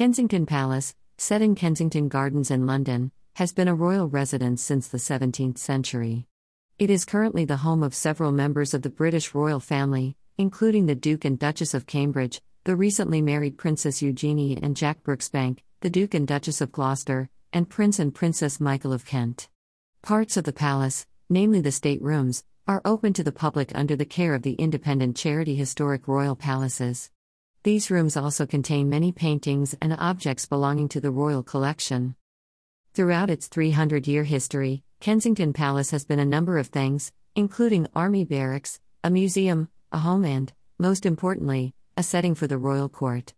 Kensington Palace, set in Kensington Gardens in London, has been a royal residence since the 17th century. It is currently the home of several members of the British royal family, including the Duke and Duchess of Cambridge, the recently married Princess Eugenie and Jack Brooksbank, the Duke and Duchess of Gloucester, and Prince and Princess Michael of Kent. Parts of the palace, namely the state rooms, are open to the public under the care of the independent charity Historic Royal Palaces. These rooms also contain many paintings and objects belonging to the royal collection. Throughout its 300 year history, Kensington Palace has been a number of things, including army barracks, a museum, a home, and, most importantly, a setting for the royal court.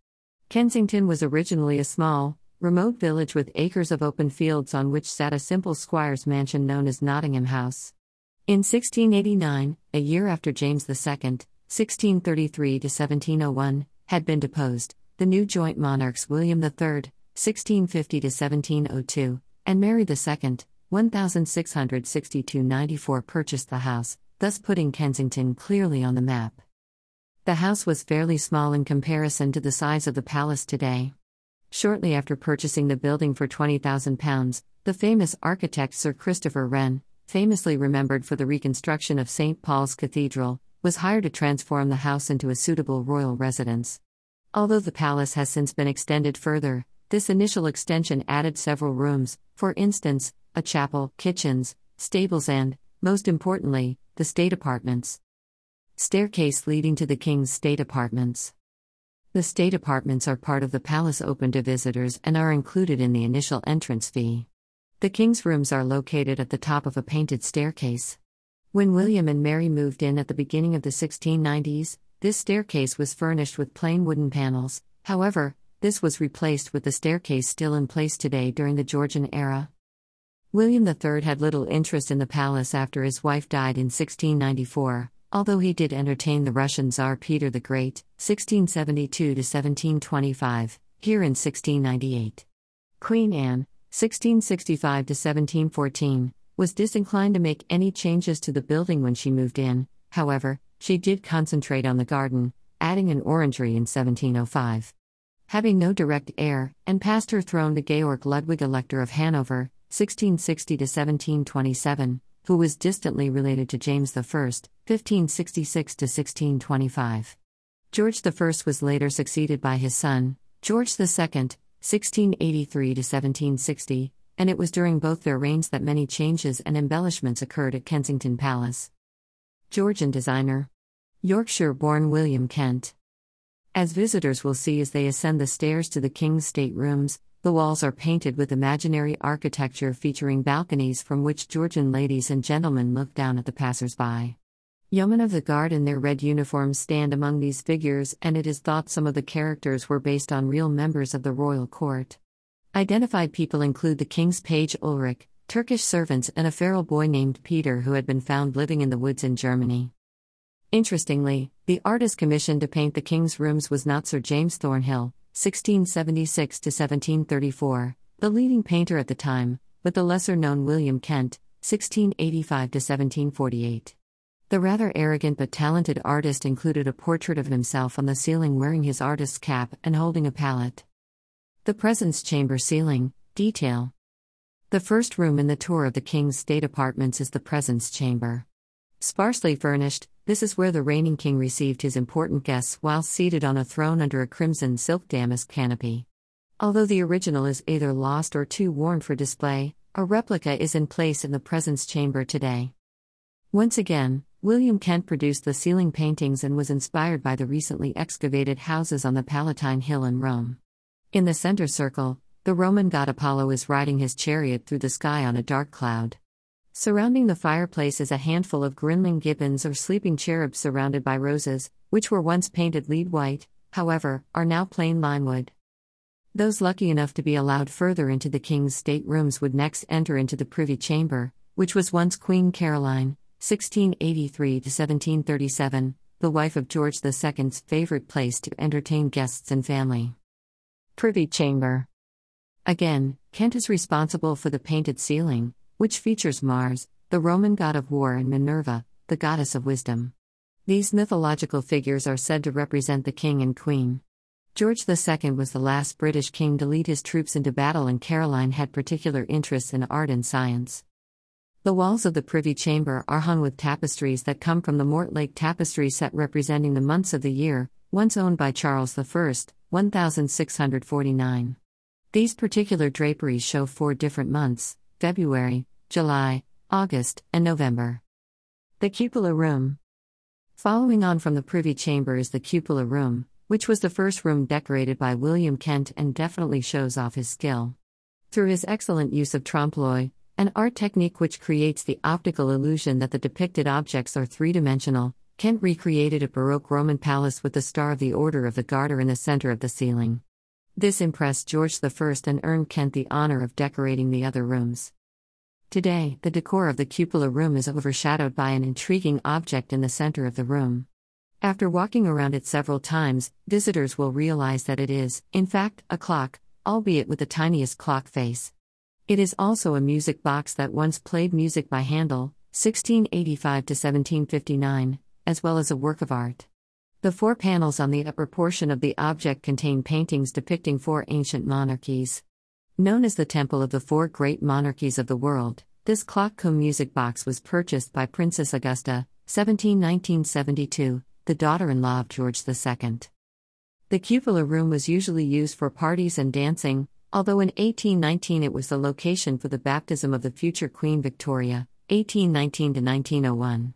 Kensington was originally a small, remote village with acres of open fields on which sat a simple squire's mansion known as Nottingham House. In 1689, a year after James II, 1633 to 1701, had been deposed, the new joint monarchs William III, 1650 1702, and Mary II, 1662 94 purchased the house, thus putting Kensington clearly on the map. The house was fairly small in comparison to the size of the palace today. Shortly after purchasing the building for £20,000, the famous architect Sir Christopher Wren, famously remembered for the reconstruction of St. Paul's Cathedral, was hired to transform the house into a suitable royal residence. Although the palace has since been extended further, this initial extension added several rooms, for instance, a chapel, kitchens, stables, and, most importantly, the state apartments. Staircase leading to the king's state apartments. The state apartments are part of the palace open to visitors and are included in the initial entrance fee. The king's rooms are located at the top of a painted staircase. When William and Mary moved in at the beginning of the 1690s, this staircase was furnished with plain wooden panels, however, this was replaced with the staircase still in place today during the Georgian era. William III had little interest in the palace after his wife died in 1694, although he did entertain the Russian Tsar Peter the Great, 1672 1725, here in 1698. Queen Anne, 1665 1714, was disinclined to make any changes to the building when she moved in, however, she did concentrate on the garden, adding an orangery in 1705. Having no direct heir, and passed her throne to Georg Ludwig Elector of Hanover, 1660 1727, who was distantly related to James I, 1566 1625. George I was later succeeded by his son, George II, 1683 1760, and it was during both their reigns that many changes and embellishments occurred at Kensington Palace. Georgian designer Yorkshire born William Kent. As visitors will see as they ascend the stairs to the King's state rooms, the walls are painted with imaginary architecture featuring balconies from which Georgian ladies and gentlemen look down at the passers by. Yeomen of the Guard in their red uniforms stand among these figures, and it is thought some of the characters were based on real members of the royal court. Identified people include the king's page Ulrich, Turkish servants, and a feral boy named Peter who had been found living in the woods in Germany. Interestingly, the artist commissioned to paint the king's rooms was not Sir James Thornhill, 1676 to 1734, the leading painter at the time, but the lesser known William Kent, 1685 to 1748. The rather arrogant but talented artist included a portrait of himself on the ceiling wearing his artist's cap and holding a palette. The presence chamber ceiling, detail. The first room in the tour of the king's state apartments is the presence chamber. Sparsely furnished, this is where the reigning king received his important guests while seated on a throne under a crimson silk damask canopy. Although the original is either lost or too worn for display, a replica is in place in the presence chamber today. Once again, William Kent produced the ceiling paintings and was inspired by the recently excavated houses on the Palatine Hill in Rome. In the center circle, the Roman god Apollo is riding his chariot through the sky on a dark cloud. Surrounding the fireplace is a handful of Grinling gibbons or sleeping cherubs surrounded by roses, which were once painted lead white, however, are now plain limewood. Those lucky enough to be allowed further into the king's state rooms would next enter into the privy chamber, which was once Queen Caroline, 1683 to 1737, the wife of George II's favorite place to entertain guests and family. Privy Chamber. Again, Kent is responsible for the painted ceiling, which features Mars, the Roman god of war, and Minerva, the goddess of wisdom. These mythological figures are said to represent the king and queen. George II was the last British king to lead his troops into battle, and Caroline had particular interests in art and science. The walls of the Privy Chamber are hung with tapestries that come from the Mortlake tapestry set representing the months of the year, once owned by Charles I, 1649. These particular draperies show four different months February, July, August, and November. The Cupola Room. Following on from the Privy Chamber is the Cupola Room, which was the first room decorated by William Kent and definitely shows off his skill. Through his excellent use of trompe l'oeil, an art technique which creates the optical illusion that the depicted objects are three dimensional, Kent recreated a Baroque Roman palace with the Star of the Order of the Garter in the center of the ceiling. This impressed George I and earned Kent the honor of decorating the other rooms. Today, the decor of the cupola room is overshadowed by an intriguing object in the center of the room. After walking around it several times, visitors will realize that it is, in fact, a clock, albeit with the tiniest clock face. It is also a music box that once played music by Handel, 1685 to 1759, as well as a work of art. The four panels on the upper portion of the object contain paintings depicting four ancient monarchies. Known as the Temple of the Four Great Monarchies of the World, this cum music box was purchased by Princess Augusta, 1719 the daughter in law of George II. The cupola room was usually used for parties and dancing, although in 1819 it was the location for the baptism of the future Queen Victoria, 1819 1901.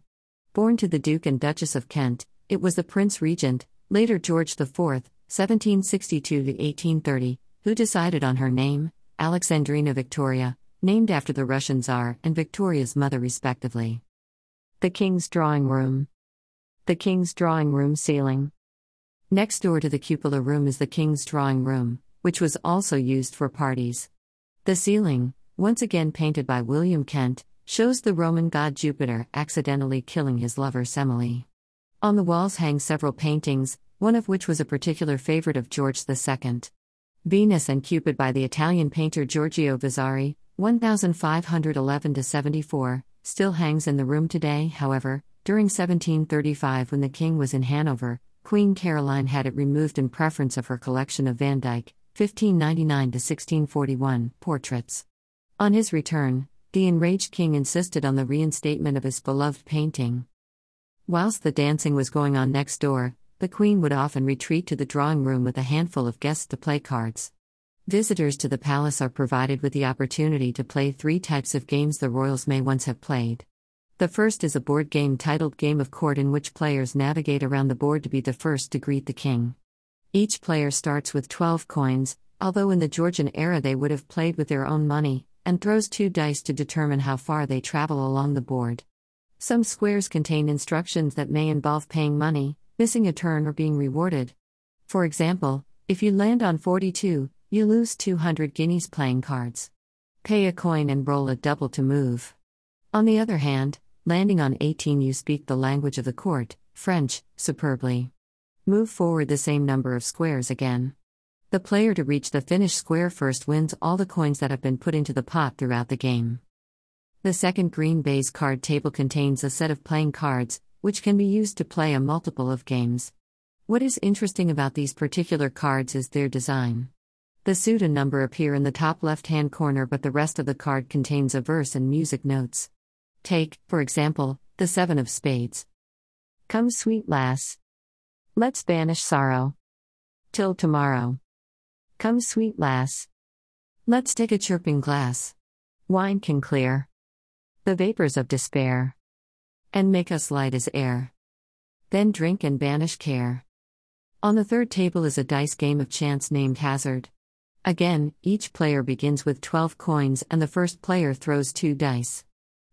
Born to the Duke and Duchess of Kent, it was the Prince Regent, later George IV, 1762 1830, who decided on her name, Alexandrina Victoria, named after the Russian Tsar and Victoria's mother, respectively. The King's Drawing Room. The King's Drawing Room Ceiling. Next door to the cupola room is the King's Drawing Room, which was also used for parties. The ceiling, once again painted by William Kent, shows the Roman god Jupiter accidentally killing his lover Semele. On the walls hang several paintings, one of which was a particular favorite of George II. Venus and Cupid by the Italian painter Giorgio Vasari, 1511 74, still hangs in the room today. However, during 1735, when the king was in Hanover, Queen Caroline had it removed in preference of her collection of Van Dyck, 1599 1641, portraits. On his return, the enraged king insisted on the reinstatement of his beloved painting. Whilst the dancing was going on next door, the queen would often retreat to the drawing room with a handful of guests to play cards. Visitors to the palace are provided with the opportunity to play three types of games the royals may once have played. The first is a board game titled Game of Court, in which players navigate around the board to be the first to greet the king. Each player starts with 12 coins, although in the Georgian era they would have played with their own money, and throws two dice to determine how far they travel along the board. Some squares contain instructions that may involve paying money, missing a turn, or being rewarded. For example, if you land on 42, you lose 200 guineas playing cards. Pay a coin and roll a double to move. On the other hand, landing on 18, you speak the language of the court, French, superbly. Move forward the same number of squares again. The player to reach the finished square first wins all the coins that have been put into the pot throughout the game. The second green baize card table contains a set of playing cards, which can be used to play a multiple of games. What is interesting about these particular cards is their design. The suit and number appear in the top left hand corner, but the rest of the card contains a verse and music notes. Take, for example, the Seven of Spades. Come, sweet lass. Let's banish sorrow. Till tomorrow. Come, sweet lass. Let's take a chirping glass. Wine can clear the vapors of despair and make us light as air. Then drink and banish care. On the third table is a dice game of chance named Hazard. Again, each player begins with 12 coins and the first player throws two dice.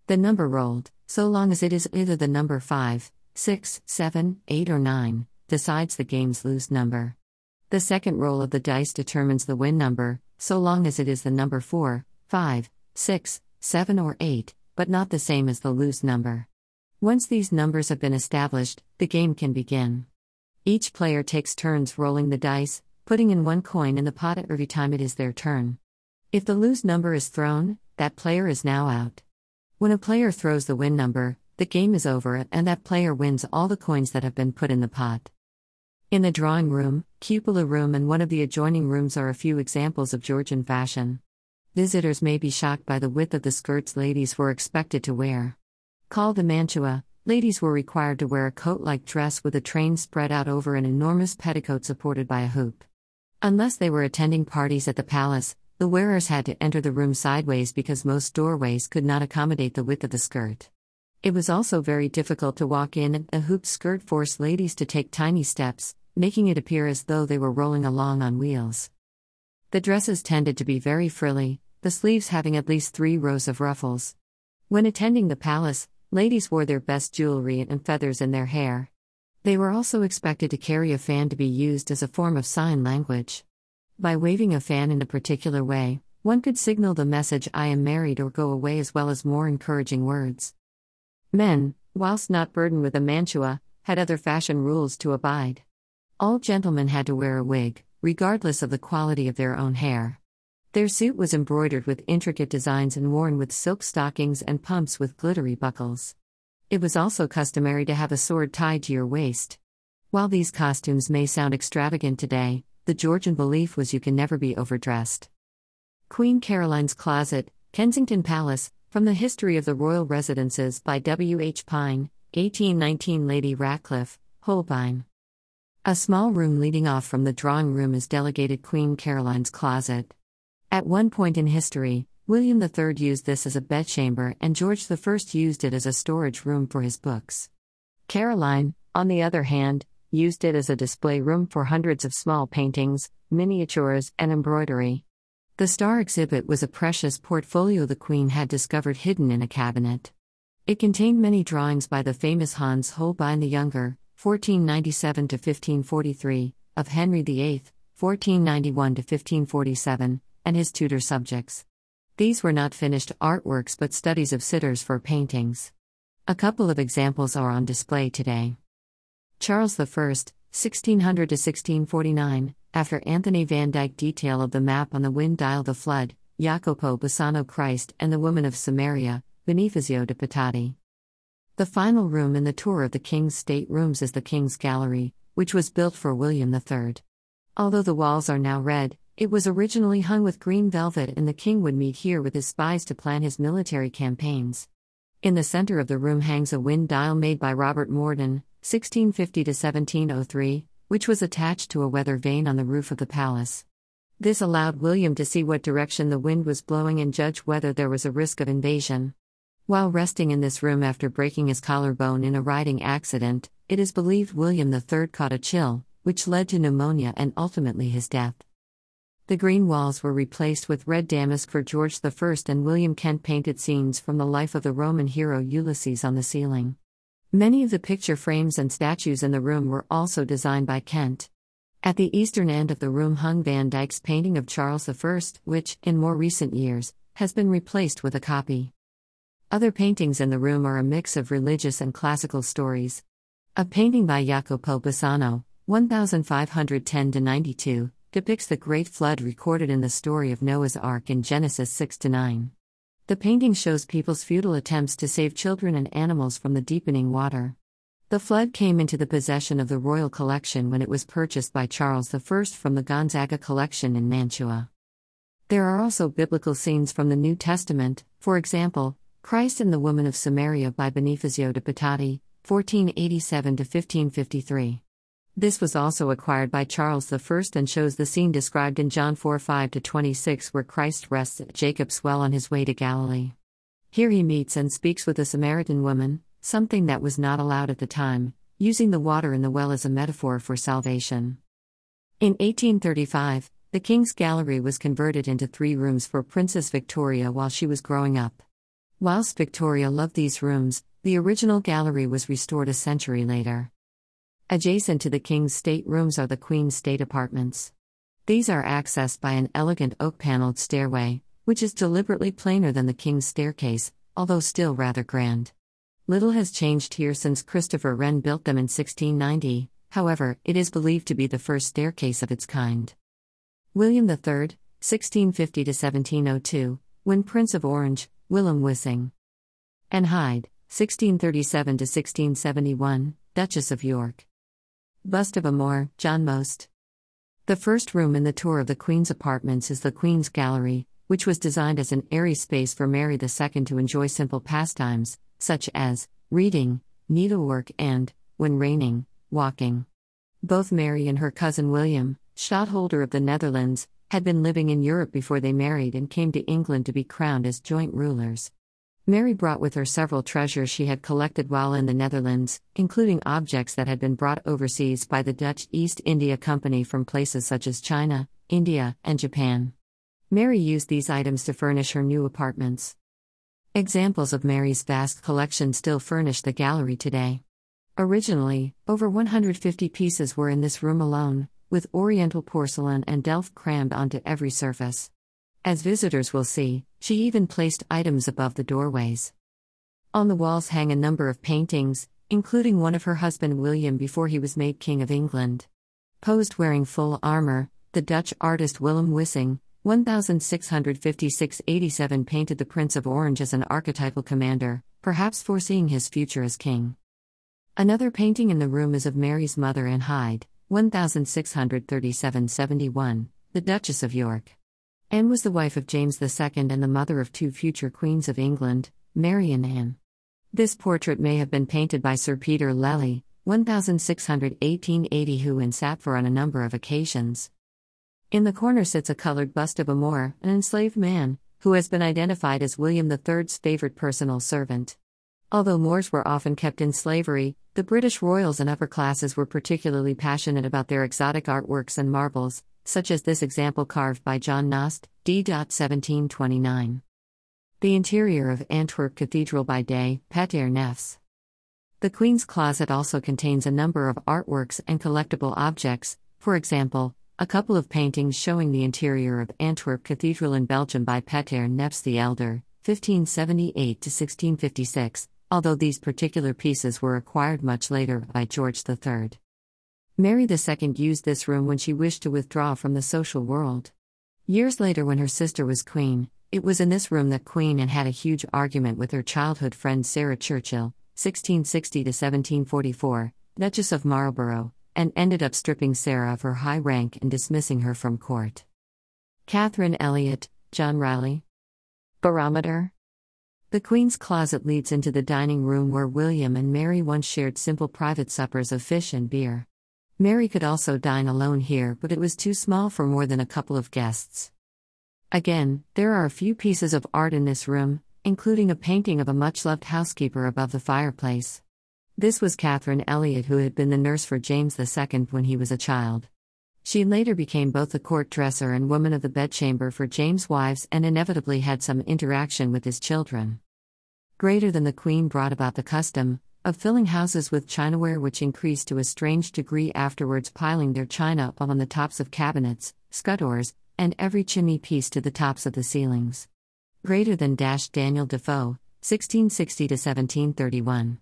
The number rolled, so long as it is either the number 5, 6, 7, 8, or 9, decides the game's lose number. The second roll of the dice determines the win number, so long as it is the number 4, 5, 6, 7, or 8, but not the same as the lose number. Once these numbers have been established, the game can begin. Each player takes turns rolling the dice, putting in one coin in the pot every time it is their turn. If the lose number is thrown, that player is now out. When a player throws the win number, the game is over and that player wins all the coins that have been put in the pot. In the drawing room, cupola room, and one of the adjoining rooms are a few examples of Georgian fashion. Visitors may be shocked by the width of the skirts ladies were expected to wear. Called the mantua, ladies were required to wear a coat like dress with a train spread out over an enormous petticoat supported by a hoop. Unless they were attending parties at the palace, the wearers had to enter the room sideways because most doorways could not accommodate the width of the skirt. It was also very difficult to walk in, and a hooped skirt forced ladies to take tiny steps, making it appear as though they were rolling along on wheels. The dresses tended to be very frilly, the sleeves having at least three rows of ruffles. When attending the palace, ladies wore their best jewelry and feathers in their hair. They were also expected to carry a fan to be used as a form of sign language. By waving a fan in a particular way, one could signal the message I am married or go away as well as more encouraging words. Men, whilst not burdened with a mantua, had other fashion rules to abide. All gentlemen had to wear a wig, regardless of the quality of their own hair. Their suit was embroidered with intricate designs and worn with silk stockings and pumps with glittery buckles. It was also customary to have a sword tied to your waist. While these costumes may sound extravagant today, the Georgian belief was you can never be overdressed. Queen Caroline's Closet, Kensington Palace, from the History of the Royal Residences by W. H. Pyne, 1819 Lady Ratcliffe, Holbein. A small room leading off from the drawing room is delegated Queen Caroline's closet. At one point in history, William III used this as a bedchamber and George I used it as a storage room for his books. Caroline, on the other hand, used it as a display room for hundreds of small paintings, miniatures, and embroidery. The star exhibit was a precious portfolio the Queen had discovered hidden in a cabinet. It contained many drawings by the famous Hans Holbein the Younger, 1497 to 1543, of Henry VIII, 1491 to 1547, and his Tudor subjects. These were not finished artworks but studies of sitters for paintings. A couple of examples are on display today. Charles I, 1600 to 1649, after Anthony van Dyck detail of the map on the wind dial The Flood, Jacopo Bassano Christ and the Woman of Samaria, Bonifacio de Pitati. The final room in the tour of the King's State Rooms is the King's Gallery, which was built for William III. Although the walls are now red, it was originally hung with green velvet, and the king would meet here with his spies to plan his military campaigns. In the center of the room hangs a wind dial made by Robert Morden, 1650 1703, which was attached to a weather vane on the roof of the palace. This allowed William to see what direction the wind was blowing and judge whether there was a risk of invasion. While resting in this room after breaking his collarbone in a riding accident, it is believed William III caught a chill, which led to pneumonia and ultimately his death. The green walls were replaced with red damask for George I, and William Kent painted scenes from the life of the Roman hero Ulysses on the ceiling. Many of the picture frames and statues in the room were also designed by Kent. At the eastern end of the room hung Van Dyck's painting of Charles I, which, in more recent years, has been replaced with a copy. Other paintings in the room are a mix of religious and classical stories. A painting by Jacopo Bassano, 1510 92, depicts the great flood recorded in the story of Noah's Ark in Genesis 6 9. The painting shows people's futile attempts to save children and animals from the deepening water. The flood came into the possession of the royal collection when it was purchased by Charles I from the Gonzaga collection in Mantua. There are also biblical scenes from the New Testament, for example, Christ and the Woman of Samaria by Bonifacio de Pitati, 1487 1553. This was also acquired by Charles I and shows the scene described in John 4 5 26, where Christ rests at Jacob's well on his way to Galilee. Here he meets and speaks with a Samaritan woman, something that was not allowed at the time, using the water in the well as a metaphor for salvation. In 1835, the King's Gallery was converted into three rooms for Princess Victoria while she was growing up. Whilst Victoria loved these rooms, the original gallery was restored a century later. Adjacent to the King's state rooms are the Queen's state apartments. These are accessed by an elegant oak paneled stairway, which is deliberately plainer than the King's staircase, although still rather grand. Little has changed here since Christopher Wren built them in 1690, however, it is believed to be the first staircase of its kind. William III, 1650 1702, when Prince of Orange, Willem Wissing. Anne Hyde, 1637 1671, Duchess of York. Bust of Amour, John Nost. The first room in the tour of the Queen's apartments is the Queen's Gallery, which was designed as an airy space for Mary II to enjoy simple pastimes, such as reading, needlework, and, when raining, walking. Both Mary and her cousin William, Stadtholder of the Netherlands, had been living in Europe before they married and came to England to be crowned as joint rulers. Mary brought with her several treasures she had collected while in the Netherlands, including objects that had been brought overseas by the Dutch East India Company from places such as China, India, and Japan. Mary used these items to furnish her new apartments. Examples of Mary's vast collection still furnish the gallery today. Originally, over 150 pieces were in this room alone, with Oriental porcelain and Delft crammed onto every surface. As visitors will see, she even placed items above the doorways. On the walls hang a number of paintings, including one of her husband William before he was made King of England. Posed wearing full armor, the Dutch artist Willem Wissing, 1656 87 painted the Prince of Orange as an archetypal commander, perhaps foreseeing his future as king. Another painting in the room is of Mary's mother Anne Hyde, 1637 71, the Duchess of York. Anne was the wife of James II and the mother of two future queens of England, Mary and Anne. This portrait may have been painted by Sir Peter Lely, 1618 80, who in Sappho on a number of occasions. In the corner sits a colored bust of a Moor, an enslaved man, who has been identified as William III's favorite personal servant. Although Moors were often kept in slavery, the British royals and upper classes were particularly passionate about their exotic artworks and marbles, such as this example carved by John Nost, d. 1729. The interior of Antwerp Cathedral by day, Pieter Neefs. The Queen's Closet also contains a number of artworks and collectible objects, for example, a couple of paintings showing the interior of Antwerp Cathedral in Belgium by Pieter Neefs the Elder, 1578 to 1656, although these particular pieces were acquired much later by George III. Mary II used this room when she wished to withdraw from the social world. Years later, when her sister was queen, it was in this room that Queen Anne had a huge argument with her childhood friend Sarah Churchill, 1660 1744, Duchess of Marlborough, and ended up stripping Sarah of her high rank and dismissing her from court. Catherine Elliott, John Riley. Barometer. The Queen's closet leads into the dining room where William and Mary once shared simple private suppers of fish and beer. Mary could also dine alone here, but it was too small for more than a couple of guests. Again, there are a few pieces of art in this room, including a painting of a much loved housekeeper above the fireplace. This was Catherine Elliott, who had been the nurse for James II when he was a child. She later became both the court dresser and woman of the bedchamber for James' wives and inevitably had some interaction with his children. Greater than the Queen brought about the custom, of filling houses with chinaware, which increased to a strange degree afterwards, piling their china on the tops of cabinets, scuddoors, and every chimney piece to the tops of the ceilings. Greater than dash Daniel Defoe, 1660 to 1731.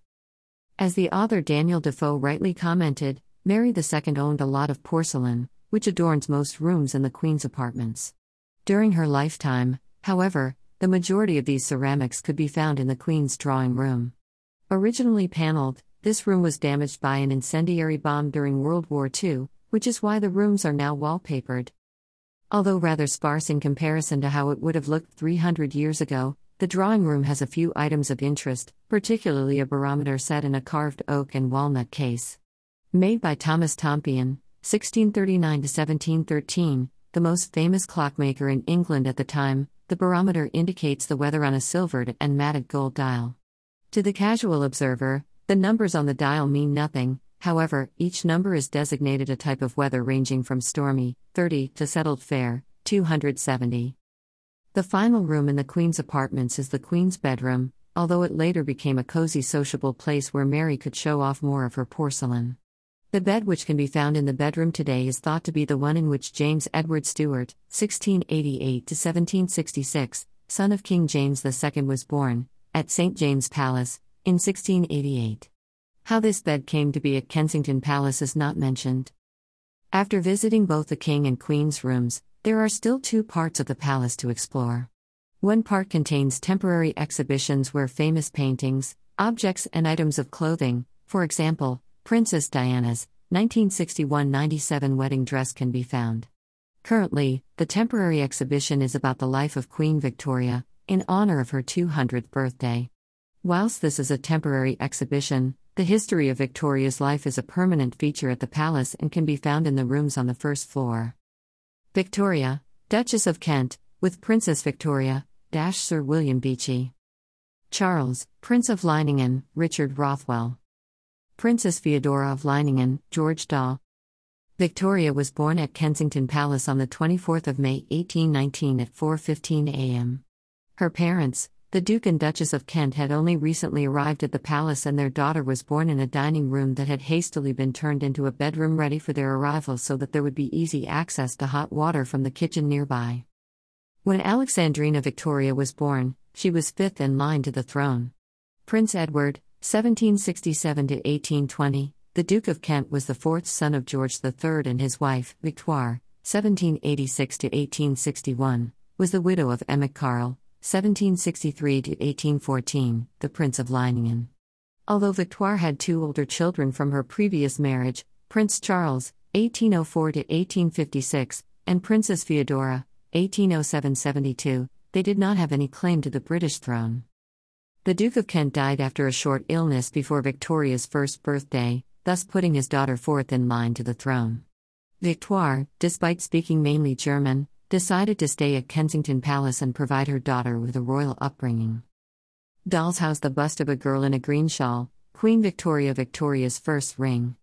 As the author Daniel Defoe rightly commented, Mary II owned a lot of porcelain, which adorns most rooms in the Queen's apartments. During her lifetime, however, the majority of these ceramics could be found in the Queen's drawing room. Originally paneled, this room was damaged by an incendiary bomb during World War II, which is why the rooms are now wallpapered. Although rather sparse in comparison to how it would have looked 300 years ago, the drawing room has a few items of interest, particularly a barometer set in a carved oak and walnut case. Made by Thomas Tompion, 1639 to 1713, the most famous clockmaker in England at the time, the barometer indicates the weather on a silvered and matted gold dial. To the casual observer, the numbers on the dial mean nothing, however, each number is designated a type of weather ranging from stormy, 30, to settled fair, 270. The final room in the Queen's apartments is the Queen's bedroom, although it later became a cozy sociable place where Mary could show off more of her porcelain. The bed which can be found in the bedroom today is thought to be the one in which James Edward Stuart, 1688 to 1766, son of King James II, was born, at St. James Palace, in 1688. How this bed came to be at Kensington Palace is not mentioned. After visiting both the King and Queen's rooms, there are still two parts of the palace to explore. One part contains temporary exhibitions where famous paintings, objects, and items of clothing, for example, Princess Diana's 1961 97 wedding dress can be found. Currently, the temporary exhibition is about the life of Queen Victoria, in honor of her 200th birthday. Whilst this is a temporary exhibition, the history of Victoria's life is a permanent feature at the palace and can be found in the rooms on the first floor. Victoria, Duchess of Kent, with Princess Victoria, Sir William Beechey. Charles, Prince of Leiningen, Richard Rothwell. Princess Feodora of Leiningen, George Dahl. Victoria was born at Kensington Palace on the 24th of May 1819 at 4:15 a.m. Her parents, the Duke and Duchess of Kent had only recently arrived at the palace and their daughter was born in a dining room that had hastily been turned into a bedroom ready for their arrival so that there would be easy access to hot water from the kitchen nearby. When Alexandrina Victoria was born, she was fifth in line to the throne. Prince Edward, 1767 to 1820, the Duke of Kent was the fourth son of George III and his wife, Victoire, 1786 to 1861, was the widow of Emich Carl, 1763 to 1814, the Prince of Leiningen. Although Victoire had two older children from her previous marriage, Prince Charles, 1804 to 1856, and Princess Feodora, 1807 72, they did not have any claim to the British throne. The Duke of Kent died after a short illness before Victoria's first birthday, thus putting his daughter fourth in line to the throne. Victoire, despite speaking mainly German, decided to stay at Kensington Palace and provide her daughter with a royal upbringing. Dolls house the bust of a girl in a green shawl, Queen Victoria Victoria's first ring.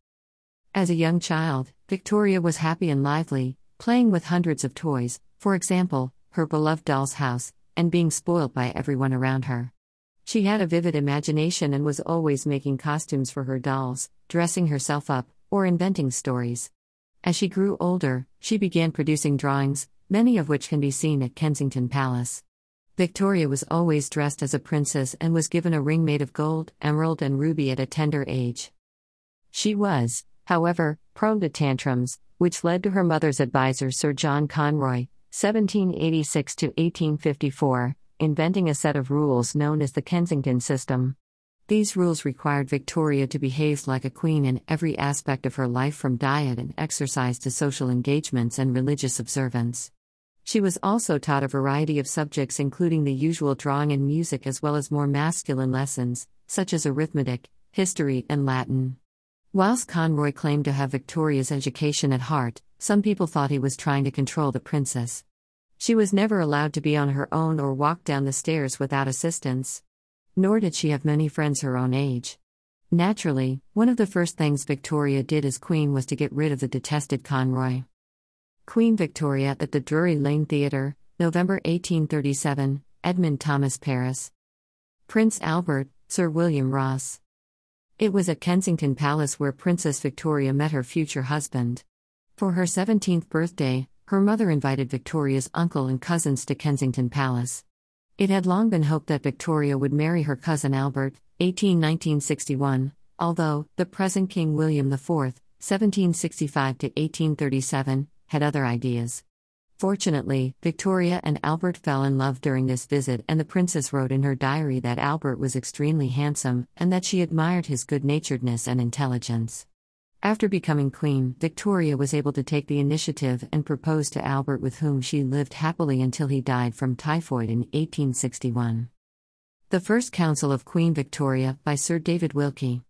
As a young child, Victoria was happy and lively, playing with hundreds of toys, for example, her beloved doll's house, and being spoiled by everyone around her. She had a vivid imagination and was always making costumes for her dolls, dressing herself up, or inventing stories. As she grew older, she began producing drawings, many of which can be seen at Kensington Palace. Victoria was always dressed as a princess and was given a ring made of gold, emerald, and ruby at a tender age. She was, however, prone to tantrums, which led to her mother's advisor Sir John Conroy, 1786 to 1854, inventing a set of rules known as the Kensington System. These rules required Victoria to behave like a queen in every aspect of her life from diet and exercise to social engagements and religious observance. She was also taught a variety of subjects, including the usual drawing and music, as well as more masculine lessons, such as arithmetic, history, and Latin. Whilst Conroy claimed to have Victoria's education at heart, some people thought he was trying to control the princess. She was never allowed to be on her own or walk down the stairs without assistance. Nor did she have many friends her own age. Naturally, one of the first things Victoria did as queen was to get rid of the detested Conroy. Queen Victoria at the Drury Lane Theatre, November 1837, Edmund Thomas Parris. Prince Albert, Sir William Ross. It was at Kensington Palace where Princess Victoria met her future husband. For her 17th birthday, her mother invited Victoria's uncle and cousins to Kensington Palace. It had long been hoped that Victoria would marry her cousin Albert, 18 1961, although the present King William IV, 1765 to 1837, had other ideas. Fortunately, Victoria and Albert fell in love during this visit, and the princess wrote in her diary that Albert was extremely handsome and that she admired his good naturedness and intelligence. After becoming queen, Victoria was able to take the initiative and propose to Albert, with whom she lived happily until he died from typhoid in 1861. The First Council of Queen Victoria by Sir David Wilkie.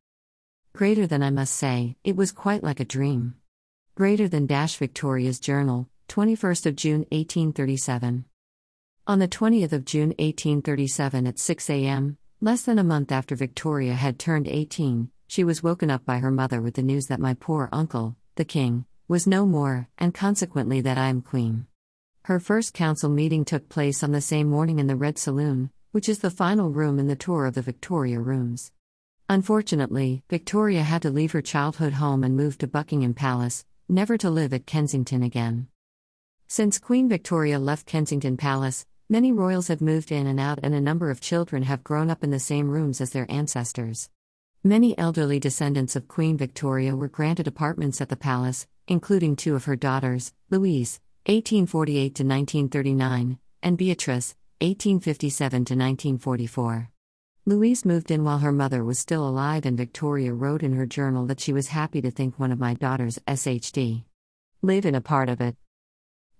Greater than I must say, it was quite like a dream. Greater than Dash Victoria's Journal, 21st of June 1837. On the 20th of June 1837 at 6 a.m., less than a month after Victoria had turned 18, she was woken up by her mother with the news that my poor uncle, the king, was no more, and consequently that I am queen. Her first council meeting took place on the same morning in the Red Saloon, which is the final room in the tour of the Victoria Rooms. Unfortunately, Victoria had to leave her childhood home and move to Buckingham Palace, never to live at Kensington again. Since Queen Victoria left Kensington Palace, many royals have moved in and out, and a number of children have grown up in the same rooms as their ancestors. Many elderly descendants of Queen Victoria were granted apartments at the palace, including two of her daughters, Louise, 1848 to 1939, and Beatrice, 1857 to 1944. Louise moved in while her mother was still alive, and Victoria wrote in her journal that she was happy to think one of my daughters, SHD, live in a part of it.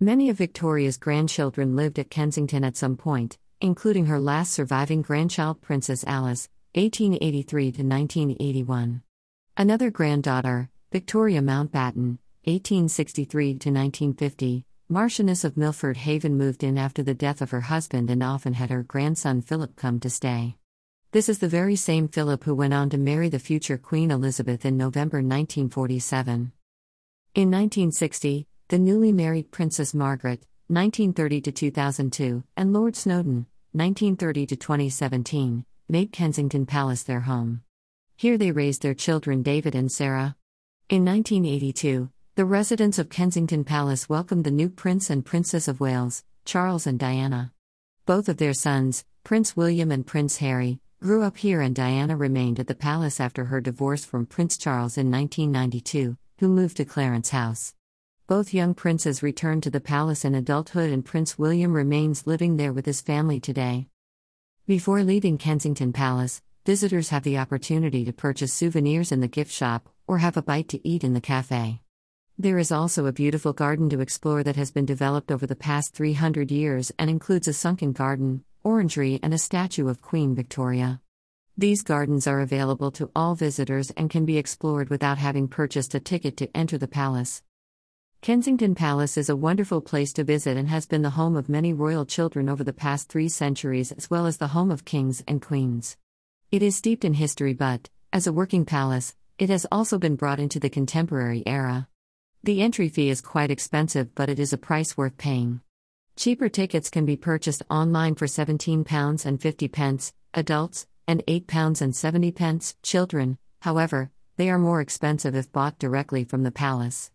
Many of Victoria's grandchildren lived at Kensington at some point, including her last surviving grandchild, Princess Alice, 1883 to 1981. Another granddaughter, Victoria Mountbatten, 1863 to 1950, Marchioness of Milford Haven moved in after the death of her husband and often had her grandson Philip come to stay. This is the very same Philip who went on to marry the future Queen Elizabeth in November 1947. In 1960, the newly married Princess Margaret, 1930 to 2002, and Lord Snowdon, 1930 to 2017, made Kensington Palace their home. Here they raised their children David and Sarah. In 1982, the residents of Kensington Palace welcomed the new Prince and Princess of Wales, Charles and Diana. Both of their sons, Prince William and Prince Harry, grew up here, and Diana remained at the palace after her divorce from Prince Charles in 1992, who moved to Clarence House. Both young princes returned to the palace in adulthood, and Prince William remains living there with his family today. Before leaving Kensington Palace, visitors have the opportunity to purchase souvenirs in the gift shop or have a bite to eat in the cafe. There is also a beautiful garden to explore that has been developed over the past 300 years and includes a sunken garden, orangery, and a statue of Queen Victoria. These gardens are available to all visitors and can be explored without having purchased a ticket to enter the palace. Kensington Palace is a wonderful place to visit and has been the home of many royal children over the past three centuries, as well as the home of kings and queens. It is steeped in history, but, as a working palace, it has also been brought into the contemporary era. The entry fee is quite expensive, but it is a price worth paying. Cheaper tickets can be purchased online for £17 and 50 pence, adults, and £8 and 70 pence, children, however, they are more expensive if bought directly from the palace.